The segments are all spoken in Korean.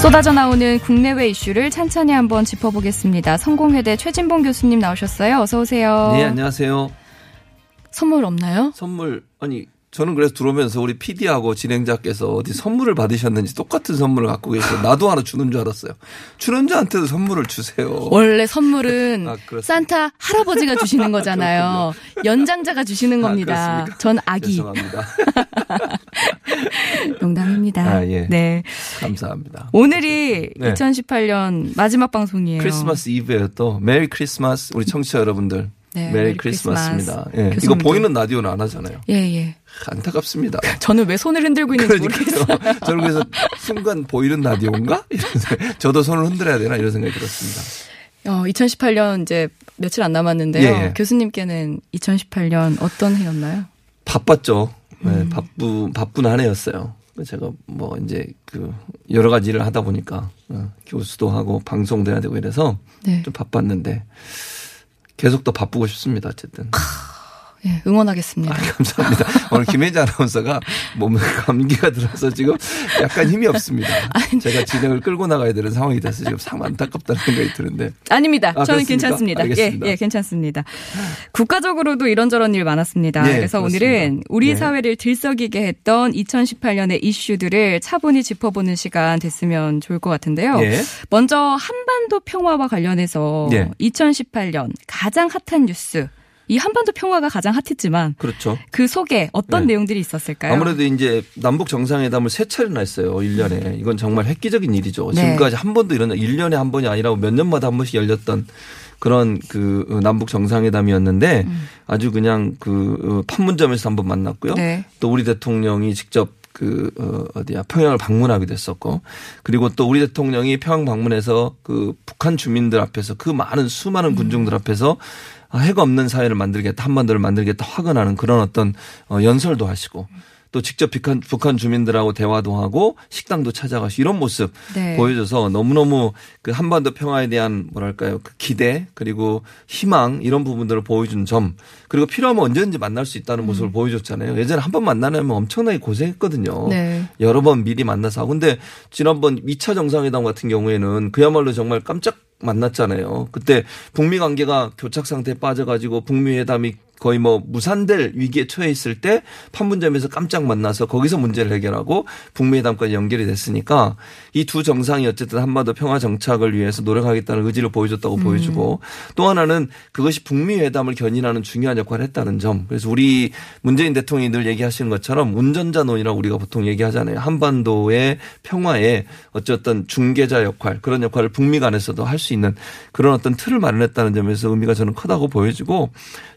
쏟아져 나오는 국내외 이슈를 찬찬히 한번 짚어보겠습니다. 성공회대 최진봉 교수님 나오셨어요. 어서 오세요. 네, 안녕하세요. 선물 없나요? 선물, 아니, 저는 그래서 들어오면서 우리 PD하고 진행자께서 어디 선물을 받으셨는지 똑같은 선물을 갖고 계세요. 나도 하나 주는 줄 알았어요. 출연자한테도 선물을 주세요. 원래 선물은 아? 산타 할아버지가 주시는 거잖아요. 연장자가 주시는 아, 겁니다. 그렇습니까? 전 아기. 죄송합니다. 농담입니다. 아, 예. 네. 감사합니다. 오늘이 네. 2018년 마지막 방송이에요. 크리스마스 이브예요 또. Merry Christmas 우리 청취자 여러분들. 네, Merry Christmas입니다. 크리스마스. 예. 이거 교수님도. 보이는 라디오는 안 하잖아요. 예, 예. 안타깝습니다. 저는 왜 손을 흔들고 있는지 모르겠어요. 저는 그래서 순간 보이는 라디오인가? 저도 손을 흔들어야 되나 이런 생각이 들었습니다. 어, 2018년 이제 며칠 안 남았는데요. 예, 예. 교수님께는 2018년 어떤 해였나요? 바빴죠. 네, 음. 바쁘 바쁜 한 해였어요. 제가 뭐 이제 그 여러 가지 일을 하다 보니까 어, 교수도 하고 방송도 해야 되고 이래서 네. 좀 바빴는데 계속 더 바쁘고 싶습니다. 어쨌든 예, 응원하겠습니다. 감사합니다. 오늘 김혜자 아나운서가 몸에 감기가 들어서 지금 약간 힘이 없습니다. 제가 진행을 끌고 나가야 되는 상황이 돼서 지금 참 안타깝다는 생각이 드는데 아닙니다. 아, 저는 그렇습니까? 괜찮습니다. 알겠습니다. 예, 예, 괜찮습니다. 국가적으로도 이런저런 일 많았습니다. 네, 그래서 그렇습니다. 오늘은 우리 네. 사회를 들썩이게 했던 2018년의 이슈들을 차분히 짚어보는 시간 됐으면 좋을 것 같은데요. 예. 먼저 한반도 평화와 관련해서 예. 2018년 가장 핫한 뉴스. 이 한반도 평화가 가장 핫했지만 그렇죠. 그 속에 어떤 네. 내용들이 있었을까요? 아무래도 이제 남북 정상회담을 세 차례나 했어요. 1년에. 이건 정말 획기적인 일이죠. 네. 지금까지 한 번도 이런 1년에 한 번이 아니라 몇 년마다 한 번씩 열렸던 그런 그 남북 정상회담이었는데 아주 그냥 그 어, 판문점에서 한 번 만났고요. 네. 또 우리 대통령이 직접 그 어, 어디야 평양을 방문하기도 했었고 그리고 또 우리 대통령이 평양 방문해서 그 북한 주민들 앞에서 그 많은 수많은 군중들 앞에서 아, 핵 없는 사회를 만들겠다 한반도를 만들겠다 확언하는 그런 어떤 어, 연설도 하시고 또 직접 북한, 북한 주민들하고 대화도 하고 식당도 찾아가시고 이런 모습 네. 보여줘서 너무너무 그 한반도 평화에 대한 뭐랄까요 그 기대 그리고 희망 이런 부분들을 보여준 점 그리고 필요하면 언제든지 만날 수 있다는 모습을 보여줬잖아요. 예전에 한 번 만나려면 엄청나게 고생했거든요. 네. 여러 번 미리 만나서 하고 근데 지난번 2차 정상회담 같은 경우에는 그야말로 정말 깜짝 만났잖아요. 그때 북미 관계가 교착 상태에 빠져가지고 북미 회담이 거의 뭐 무산될 위기에 처해 있을 때 판문점에서 깜짝 만나서 거기서 문제를 해결하고 북미 회담까지 연결이 됐으니까 이 두 정상이 어쨌든 한반도 평화 정착을 위해서 노력하겠다는 의지를 보여줬다고 보여주고 또 하나는 그것이 북미 회담을 견인하는 중요한 역할을 했다는 점. 그래서 우리 문재인 대통령이 늘 얘기하시는 것처럼 운전자론이라고 우리가 보통 얘기하잖아요. 한반도의 평화에 어쨌든 중개자 역할 그런 역할을 북미 간에서도 할 수 있는 그런 어떤 틀을 마련했다는 점에서 의미가 저는 크다고 보여지고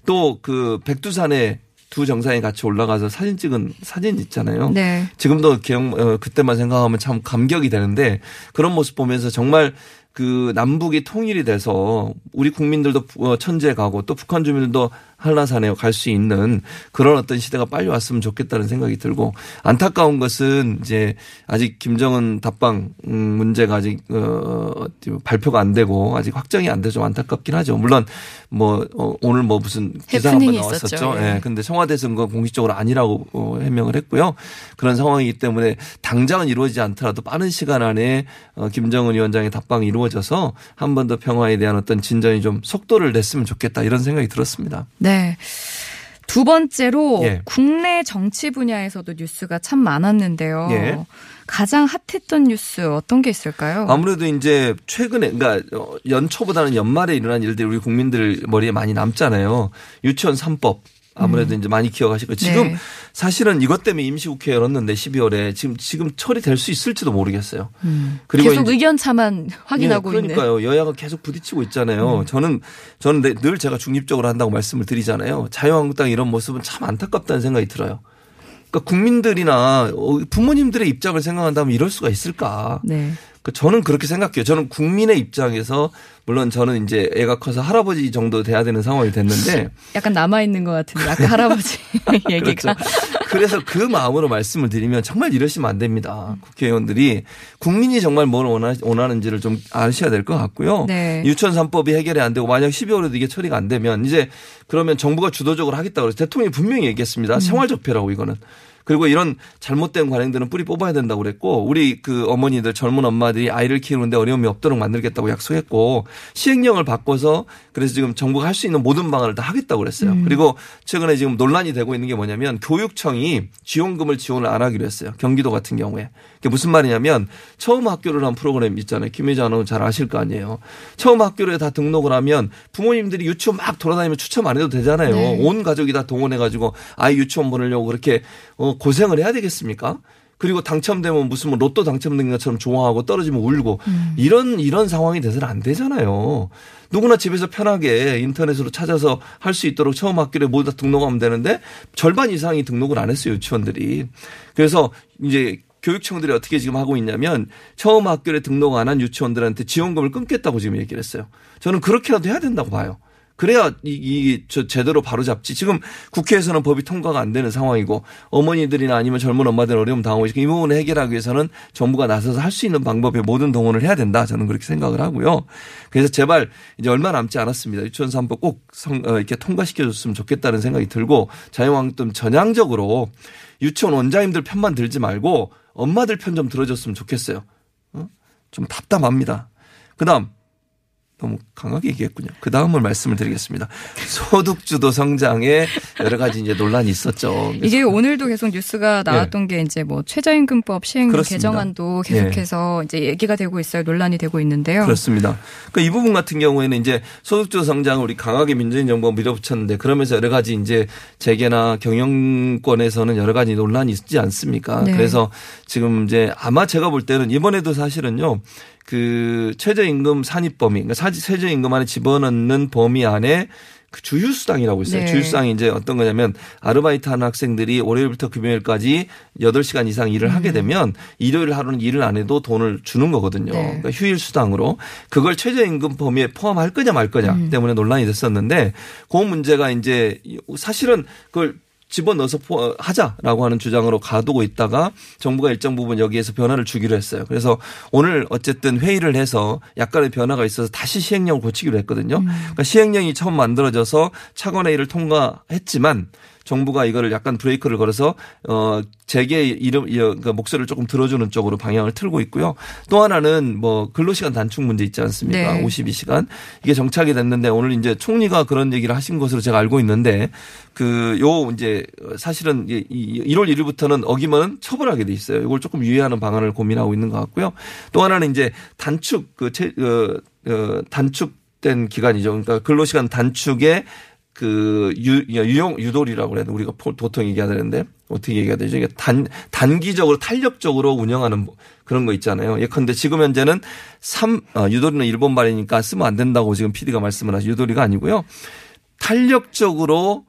또 그 백두산에 두 정상이 같이 올라가서 사진 찍은 사진 있잖아요. 네. 지금도 기억 어, 그때만 생각하면 참 감격이 되는데 그런 모습 보면서 정말 그 남북이 통일이 돼서 우리 국민들도 어, 천지에 가고 또 북한 주민들도 한라산에 갈 수 있는 그런 어떤 시대가 빨리 왔으면 좋겠다는 생각이 들고 안타까운 것은 이제 아직 김정은 답방 음, 문제가 아직 어 발표가 안 되고 아직 확정이 안 돼서 좀 안타깝긴 하죠. 물론 뭐 어, 오늘 뭐 무슨 기사 한번 나왔었죠. 예. 예. 근데 청와대에서는 그건 공식적으로 아니라고 어, 해명을 했고요. 그런 상황이기 때문에 당장은 이루어지지 않더라도 빠른 시간 안에 어, 김정은 위원장의 답방이 이루어져서 한반도 평화에 대한 어떤 진전이 좀 속도를 냈으면 좋겠다 이런 생각이 들었습니다. 네. 두 번째로 예. 국내 정치 분야에서도 뉴스가 참 많았는데요. 예. 가장 핫했던 뉴스 어떤 게 있을까요? 아무래도 이제 최근에 그러니까 어, 연초보다는 연말에 일어난 일들이 우리 국민들 머리에 많이 남잖아요. 유치원 3법 아무래도 이제 많이 기억하실 거예요. 지금 네. 사실은 이것 때문에 임시국회 열었는데 12월에 지금 지금 처리될 수 있을지도 모르겠어요. 그리고 계속 의견 차만 확인하고 예, 그러니까요. 있는. 여야가 계속 부딪히고 있잖아요. 음. 저는 저는 늘 제가 중립적으로 한다고 말씀을 드리잖아요. 자유한국당 이런 모습은 참 안타깝다는 생각이 들어요. 그러니까 국민들이나 어, 부모님들의 입장을 생각한다면 이럴 수가 있을까? 네. 그 저는 그렇게 생각해요. 저는 국민의 입장에서 물론 저는 이제 애가 커서 할아버지 정도 돼야 되는 상황이 됐는데 약간 남아 있는 것 같은데 아까 할아버지 얘기가 그렇죠. 그래서 그 마음으로 말씀을 드리면 정말 이러시면 안 됩니다. 국회의원들이 국민이 정말 뭘 원하는지를 좀 아셔야 될 것 같고요. 네. 유치원 3법이 해결이 안 되고 만약 12월에도 이게 처리가 안 되면 이제 그러면 정부가 주도적으로 하겠다고 그래서 대통령이 분명히 얘기했습니다. 음. 생활적폐라고 이거는. 그리고 이런 잘못된 관행들은 뿌리 뽑아야 된다고 그랬고 우리 그 어머니들 젊은 엄마들이 아이를 키우는데 어려움이 없도록 만들겠다고 약속했고 시행령을 바꿔서 그래서 지금 정부가 할 수 있는 모든 방안을 다 하겠다고 그랬어요. 음. 그리고 최근에 지금 논란이 되고 있는 게 뭐냐면 교육청이 지원금을 지원을 안 하기로 했어요. 경기도 같은 경우에. 그게 무슨 말이냐면 처음 학교를 한 프로그램 있잖아요. 김혜자 아나운서 잘 아실 거 아니에요. 처음 학교를 다 등록을 하면 부모님들이 유치원 막 돌아다니면 추첨 안 해도 되잖아요. 네. 온 가족이 다 동원해 가지고 아이 유치원 보내려고 그렇게 어 고생을 해야 되겠습니까? 그리고 당첨되면 무슨 뭐 로또 당첨된 것처럼 좋아하고 떨어지면 울고 음. 이런 이런 상황이 돼서는 안 되잖아요. 누구나 집에서 편하게 인터넷으로 찾아서 할 수 있도록 처음 학교에 모두 다 등록하면 되는데 절반 이상이 등록을 안 했어요 유치원들이. 그래서 이제 교육청들이 어떻게 지금 하고 있냐면 처음 학교에 등록 안 한 유치원들한테 지원금을 끊겠다고 지금 얘기를 했어요. 저는 그렇게라도 해야 된다고 봐요. 그래야 이, 이, 저 제대로 바로 잡지. 지금 국회에서는 법이 통과가 안 되는 상황이고 어머니들이나 아니면 젊은 엄마들 어려움 당하고 있으니까 이 부분을 해결하기 위해서는 정부가 나서서 할 수 있는 방법에 모든 동원을 해야 된다. 저는 그렇게 생각을 하고요. 그래서 제발 이제 얼마 남지 않았습니다. 유치원 3법 꼭 성, 어, 이렇게 통과시켜 줬으면 좋겠다는 생각이 들고 자유한국당 전향적으로 유치원 원장님들 편만 들지 말고 엄마들 편 좀 들어줬으면 좋겠어요. 어? 좀 답답합니다. 그 다음 너무 강하게 얘기했군요. 그 다음을 말씀을 드리겠습니다. 소득주도 성장에 여러 가지 이제 논란이 있었죠. 이게 오늘도 계속 뉴스가 나왔던 네. 게 이제 뭐 최저임금법 시행 개정안도 계속해서 네. 이제 얘기가 되고 있어요. 논란이 되고 있는데요. 그렇습니다. 그러니까 이 부분 같은 경우에는 이제 소득주도 성장을 우리 강하게 민주인 정부가 밀어붙였는데 그러면서 여러 가지 이제 재계나 경영권에서는 여러 가지 논란이 있지 않습니까? 네. 그래서 지금 이제 아마 제가 볼 때는 이번에도 사실은요. 그 최저임금 산입 범위, 그러니까 최저임금 안에 집어넣는 범위 안에 그 주휴수당이라고 있어요. 네. 주휴수당이 이제 어떤 거냐면 아르바이트 하는 학생들이 월요일부터 금요일까지 8시간 이상 일을 음. 하게 되면 일요일 하루는 일을 안 해도 돈을 주는 거거든요. 네. 그러니까 휴일 수당으로 그걸 최저임금 범위에 포함할 거냐 말 거냐 음. 때문에 논란이 됐었는데 그 문제가 이제 사실은 그걸 집어넣어서 하자라고 하는 주장으로 가두고 있다가 정부가 일정 부분 여기에서 변화를 주기로 했어요. 그래서 오늘 어쨌든 회의를 해서 약간의 변화가 있어서 다시 시행령을 고치기로 했거든요. 음. 그러니까 시행령이 처음 만들어져서 차관회의를 통과했지만 정부가 이거를 약간 브레이크를 걸어서 어 재계 이름 그러니까 목소리를 조금 들어주는 쪽으로 방향을 틀고 있고요. 또 하나는 뭐 근로시간 단축 문제 있지 않습니까? 네. 52시간 이게 정착이 됐는데 오늘 이제 총리가 그런 얘기를 하신 것으로 제가 알고 있는데 그 요 이제 사실은 1월 1일부터는 어기면 처벌하게 돼 있어요. 이걸 조금 유예하는 방안을 고민하고 있는 것 같고요. 또 하나는 이제 단축 그 어, 어, 단축 된 기간이죠. 그러니까 근로시간 단축에 그 유, 유용 유도리라고 그래야 돼. 우리가 보통 얘기해야 되는데 어떻게 얘기해야 되죠? 이게 단 단기적으로 탄력적으로 운영하는 그런 거 있잖아요. 예컨대 지금 현재는 3 어, 유도리는 일본 말이니까 쓰면 안 된다고 지금 PD가 말씀을 하죠. 유도리가 아니고요. 탄력적으로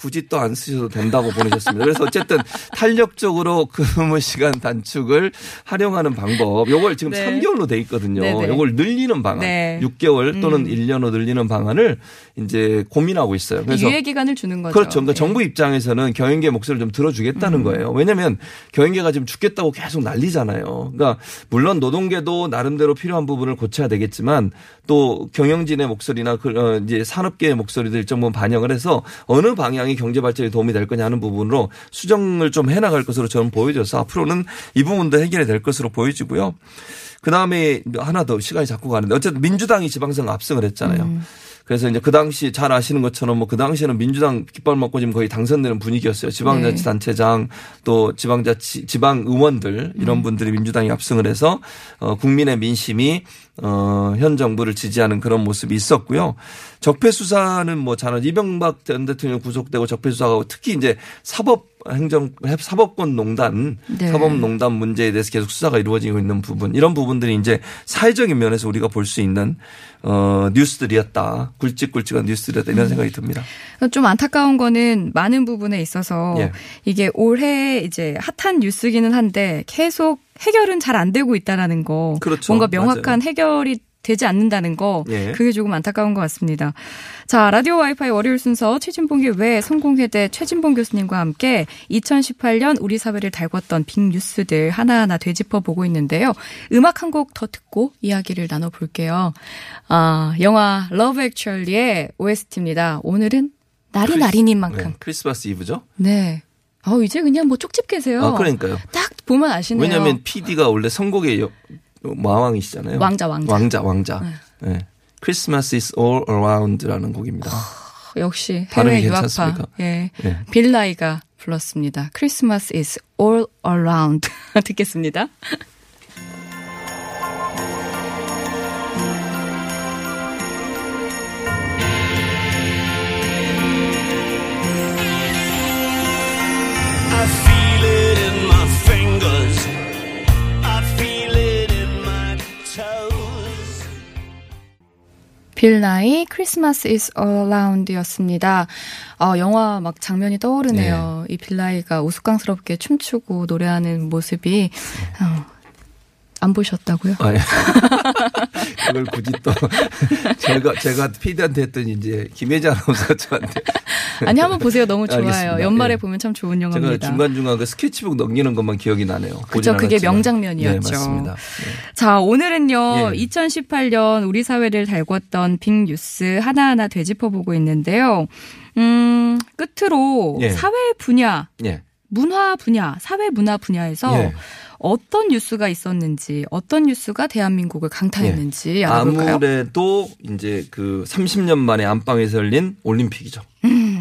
굳이 또 안 쓰셔도 된다고 보내셨습니다. 그래서 어쨌든 탄력적으로 근무 시간 단축을 활용하는 방법. 요걸 지금 네. 3개월로 돼 있거든요. 네네. 요걸 늘리는 방안. 네. 6개월 또는 음. 1년으로 늘리는 방안을 이제 고민하고 있어요. 그래서 유예 기간을 주는 거죠. 그렇죠. 그러니까 네. 정부 입장에서는 경영계 목소리를 좀 들어주겠다는 음. 거예요. 왜냐하면 경영계가 지금 죽겠다고 계속 난리잖아요. 그러니까 물론 노동계도 나름대로 필요한 부분을 고쳐야 되겠지만 또 경영진의 목소리나 그 어, 이제 산업계의 일정 부분 반영을 해서 어느 방향 이 경제 발전에 도움이 될 거냐 하는 부분으로 수정을 좀 해나갈 것으로 저는 보여져서 앞으로는 이 부분도 해결이 될 것으로 보여지고요. 그 다음에 하나 더 시간이 자꾸 가는데 어쨌든 민주당이 지방선거 압승을 했잖아요. 음. 그래서 이제 그 당시 잘 아시는 것처럼 뭐 그 당시에는 민주당 깃발 먹고 지금 거의 당선되는 분위기였어요. 지방자치단체장 또 지방자치 지방 의원들 이런 분들이 민주당이 압승을 해서 어 국민의 민심이 어, 현 정부를 지지하는 그런 모습이 있었고요. 적폐 수사는 뭐 자는 이명박 전 대통령 구속되고 적폐 수사하고 특히 이제 사법 행정 사법권 농단 네. 사법농단 문제에 대해서 계속 수사가 이루어지고 있는 부분 이런 부분들이 이제 사회적인 면에서 우리가 볼 수 있는 어 뉴스들이었다 굵직굵직한 뉴스들이었다 이런 생각이 듭니다. 좀 안타까운 거는 많은 부분에 있어서 예. 이게 올해 이제 핫한 뉴스기는 한데 계속 해결은 잘 안 되고 있다라는 거. 그렇죠. 뭔가 명확한 맞아요. 해결이 되지 않는다는 거. 예. 그게 조금 안타까운 것 같습니다. 자, 라디오 와이파이 월요일 순서 최진봉의 왜 성공회대 최진봉 교수님과 함께 2018년 우리 사회를 달궜던 빅 뉴스들 하나하나 되짚어 보고 있는데요. 음악 한 곡 더 듣고 이야기를 나눠볼게요. 아, 영화 Love Actually의 OST입니다. 오늘은 날이 크리스- 날이니만큼. 네, 크리스마스 이브죠. 네. 어, 이제 그냥 뭐 쪽집게세요. 아 그러니까요. 딱 보면 아시네요. 왜냐하면 PD가 원래 선곡의 여- 마왕이시잖아요. 왕자, 왕자. 왕자, 왕자. 네. Christmas is all around라는 곡입니다. 역시 발음이 해외 유학파. 예. 예. 빌라이가 불렀습니다. Christmas is all around. 듣겠습니다. 빌라이 is all around였습니다. 어, 영화 막 장면이 떠오르네요. 이 빌라이가 우스꽝스럽게 춤추고 노래하는 모습이 어, 안 보셨다고요? 아, 예. 그걸 굳이 또 제가 제가 PD한테 했더니 이제 김혜자 아나운서 저한테 아니 한번 보세요. 너무 좋아요. 알겠습니다. 연말에 예. 보면 참 좋은 제가 영화입니다. 중간 중간 그 스케치북 넘기는 것만 기억이 나네요. 그죠, 그게 않았지만. 명장면이었죠. 네, 맞습니다. 네. 자, 오늘은요, 예. 2018년 우리 사회를 달궜던 빅 뉴스 하나하나 되짚어보고 있는데요. 음, 끝으로 예. 사회 분야, 예. 문화 분야, 사회 문화 분야에서 예. 어떤 뉴스가 있었는지, 어떤 뉴스가 대한민국을 강타했는지 알아볼까요? 아무래도 이제 그 30년 만에 안방에서 열린 올림픽이죠.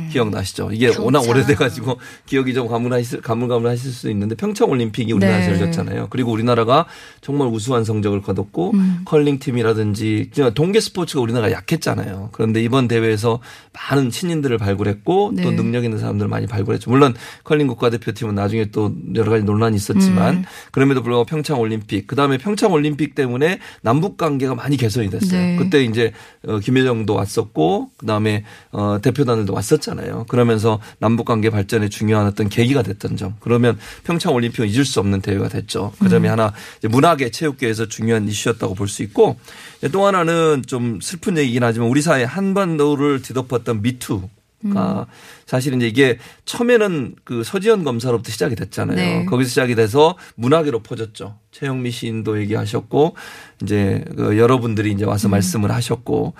기억나시죠? 이게 워낙 음. 평창. 오래돼가지고 기억이 좀 가물하실, 가물가물 하실 수 있는데 평창 올림픽이 우리나라에서 네. 열렸잖아요. 그리고 우리나라가 정말 우수한 성적을 거뒀고 음. 컬링 팀이라든지 그냥 동계 스포츠가 우리나라가 약했잖아요. 그런데 이번 대회에서 많은 신인들을 발굴했고 또 네. 능력 있는 사람들을 많이 발굴했죠. 물론 컬링 국가대표팀은 나중에 또 여러 가지 논란이 있었지만 음. 그럼에도 불구하고 평창 올림픽 그다음에 평창 올림픽 때문에 남북 관계가 많이 개선이 됐어요. 네. 그때 이제 어, 김여정도 왔었고 그다음에 어 대표단들도 왔었잖아요. 그러면서 남북 관계 발전에 중요한 어떤 계기가 됐던 점. 그러면 평창 올림픽은 잊을 수 없는 대회가 됐죠. 그 점이 하나 이제 문화계 체육계에서 중요한 이슈였다고 볼 수 있고 또 하나는 좀 슬픈 얘기긴 하지만 우리 사회 한반도를 뒤덮었던 미투 가 사실 이제 이게 처음에는 그 서지현 검사로부터 시작이 됐잖아요. 네. 거기서 시작이 돼서 문학계로 퍼졌죠. 최영미 시인도 얘기하셨고 이제 그 여러분들이 이제 와서 말씀을 하셨고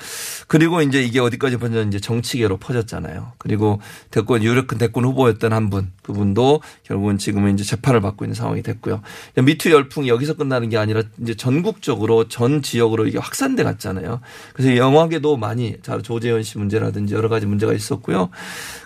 그리고 이제 이게 어디까지 퍼졌는지 이제 정치계로 퍼졌잖아요. 그리고 대권 유력한 대권 후보였던 한 분 그분도 결국은 지금은 이제 재판을 받고 있는 상황이 됐고요. 미투 열풍이 여기서 끝나는 게 아니라 이제 전국적으로 전 지역으로 이게 확산돼 갔잖아요. 그래서 영화계도 많이 자 조재현 씨 문제라든지 여러 가지 문제가 있었고요.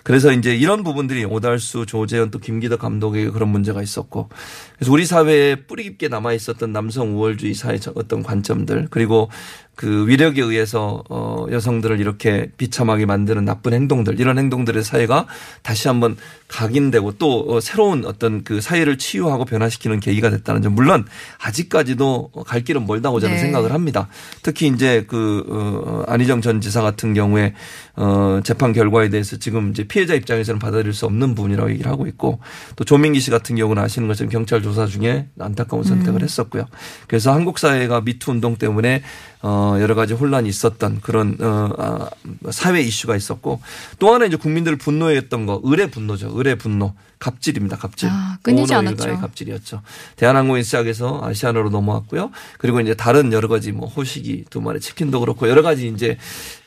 그래서 이제 이런 부분들이 오달수, 조재현 또 김기덕 감독의 그런 문제가 있었고 그래서 우리 사회에 뿌리 깊게 남아 있었던 남성 우월주의 사회 어떤 관점들 그리고 그 위력에 의해서 어 여성들을 이렇게 비참하게 만드는 나쁜 행동들 이런 행동들의 사회가 다시 한번 각인되고 또 어, 새로운 어떤 그 사회를 치유하고 변화시키는 계기가 됐다는 점 물론 아직까지도 갈 길은 멀다고 저는 네. 생각을 합니다. 특히 이제 그 어, 안희정 전 지사 같은 경우에 어 재판 결과에 대해서 지금 이제 피해자 입장에서는 받아들일 수 없는 부분이라고 얘기를 하고 있고 또 조민기 씨 같은 경우는 아시는 것처럼 경찰 조사 중에 안타까운 선택을 했었고요. 그래서 한국 사회가 미투 운동 때문에 어 여러 가지 혼란이 있었던 그런 어 아, 사회 이슈가 있었고 또 하나 이제 국민들을 분노했던 거 의뢰 분노죠. 의뢰 분노. 갑질입니다. 갑질. 아, 끊이지 않았죠. 갑질이었죠. 대한항공에 시작해서 아시아나로 넘어왔고요. 그리고 이제 다른 여러 가지 뭐 호식이 두 마리 치킨도 그렇고 여러 가지 이제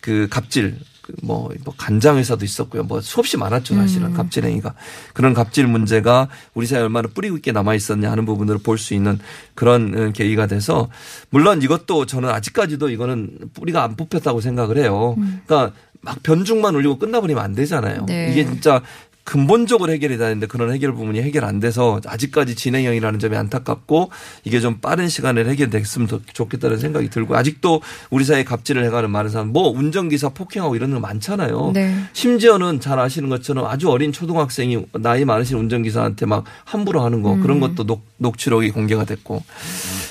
그 갑질 그 뭐, 뭐 간장 회사도 있었고요. 뭐 수없이 많았죠, 사실은 갑질행위가. 그런 갑질 문제가 우리 사회 에 얼마나 뿌리고 있게 남아 있었냐 하는 부분들을 볼 수 있는 그런 어, 계기가 돼서 물론 이것도 저는 아직까지도 이거는 뿌리가 안 뽑혔다고 생각을 해요. 그러니까 막 변죽만 올리고 끝나버리면 안 되잖아요. 네. 이게 진짜 근본적으로 해결이 돼야 되는데 그런 해결 부분이 해결 안 돼서 아직까지 진행형이라는 점이 안타깝고 이게 좀 빠른 시간에 해결됐으면 더 좋겠다는 생각이 들고 아직도 우리 사회에 갑질을 해가는 많은 사람 뭐 운전기사 폭행하고 이런 거 많잖아요. 네. 심지어는 잘 아시는 것처럼 아주 어린 초등학생이 나이 많으신 운전기사한테 막 함부로 하는 거 그런 것도 녹, 녹취록이 공개가 됐고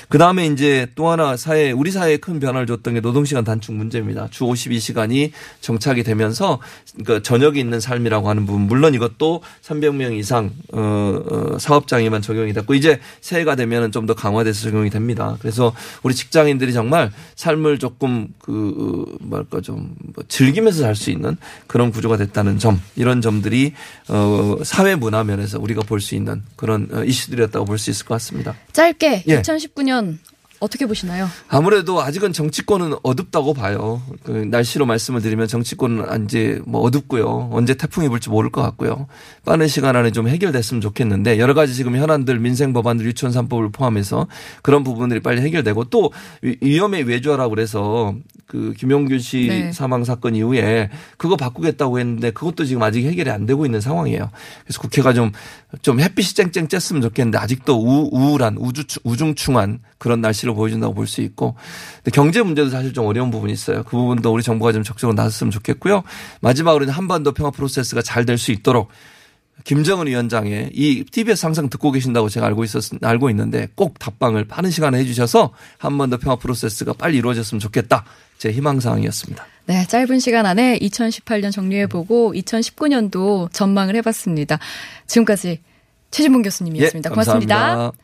그 다음에 이제 또 하나 사회 우리 사회에 큰 변화를 줬던 게 노동시간 단축 문제입니다. 주 52시간이 정착이 되면서 그러니까 저녁이 있는 삶이라고 하는 부분 물론 이 것도 300명 이상 어, 어, 사업장에만 적용이 됐고 이제 새해가 되면은 좀 더 강화돼서 적용이 됩니다. 그래서 우리 직장인들이 정말 삶을 조금 그 어, 뭐랄까 좀뭐 즐기면서 살 수 있는 그런 구조가 됐다는 점 이런 점들이 어, 사회 문화 면에서 우리가 볼 수 있는 그런 어, 이슈들이었다고 볼 수 있을 것 같습니다. 짧게 예. 2019년 어떻게 보시나요? 아무래도 아직은 정치권은 어둡다고 봐요. 그 날씨로 말씀을 드리면 정치권은 이제 뭐 어둡고요. 언제 태풍이 불지 모를 것 같고요. 빠른 시간 안에 좀 해결됐으면 좋겠는데 여러 가지 지금 현안들 민생 법안들 유치원 3법을 포함해서 그런 부분들이 빨리 해결되고 또 위- 위험의 외주화라고 그래서 그 김용균 씨 네. 사망 사건 이후에 그거 바꾸겠다고 했는데 그것도 지금 아직 해결이 안 되고 있는 상황이에요. 그래서 국회가 좀, 좀 햇빛이 쨍쨍 쬐으면 좋겠는데 아직도 우, 우울한 우주, 우중충한 그런 날씨 를 보여준다고 볼 수 있고 경제 문제도 사실 좀 어려운 부분이 있어요. 그 부분도 우리 정부가 좀 적극적으로 나섰으면 좋겠고요. 마지막으로 한반도 평화 프로세스가 잘 될 수 있도록 김정은 위원장의 이 TBS 항상 듣고 계신다고 제가 알고 있었, 알고 있는데 꼭 답방을 빠른 시간에 해주셔서 한반도 평화 프로세스가 빨리 이루어졌으면 좋겠다. 제 희망 사항이었습니다. 네, 짧은 시간 안에 2018년 정리해보고 2019년도 전망을 해봤습니다. 지금까지 최진봉 교수님이었습니다. 예, 고맙습니다. 감사합니다.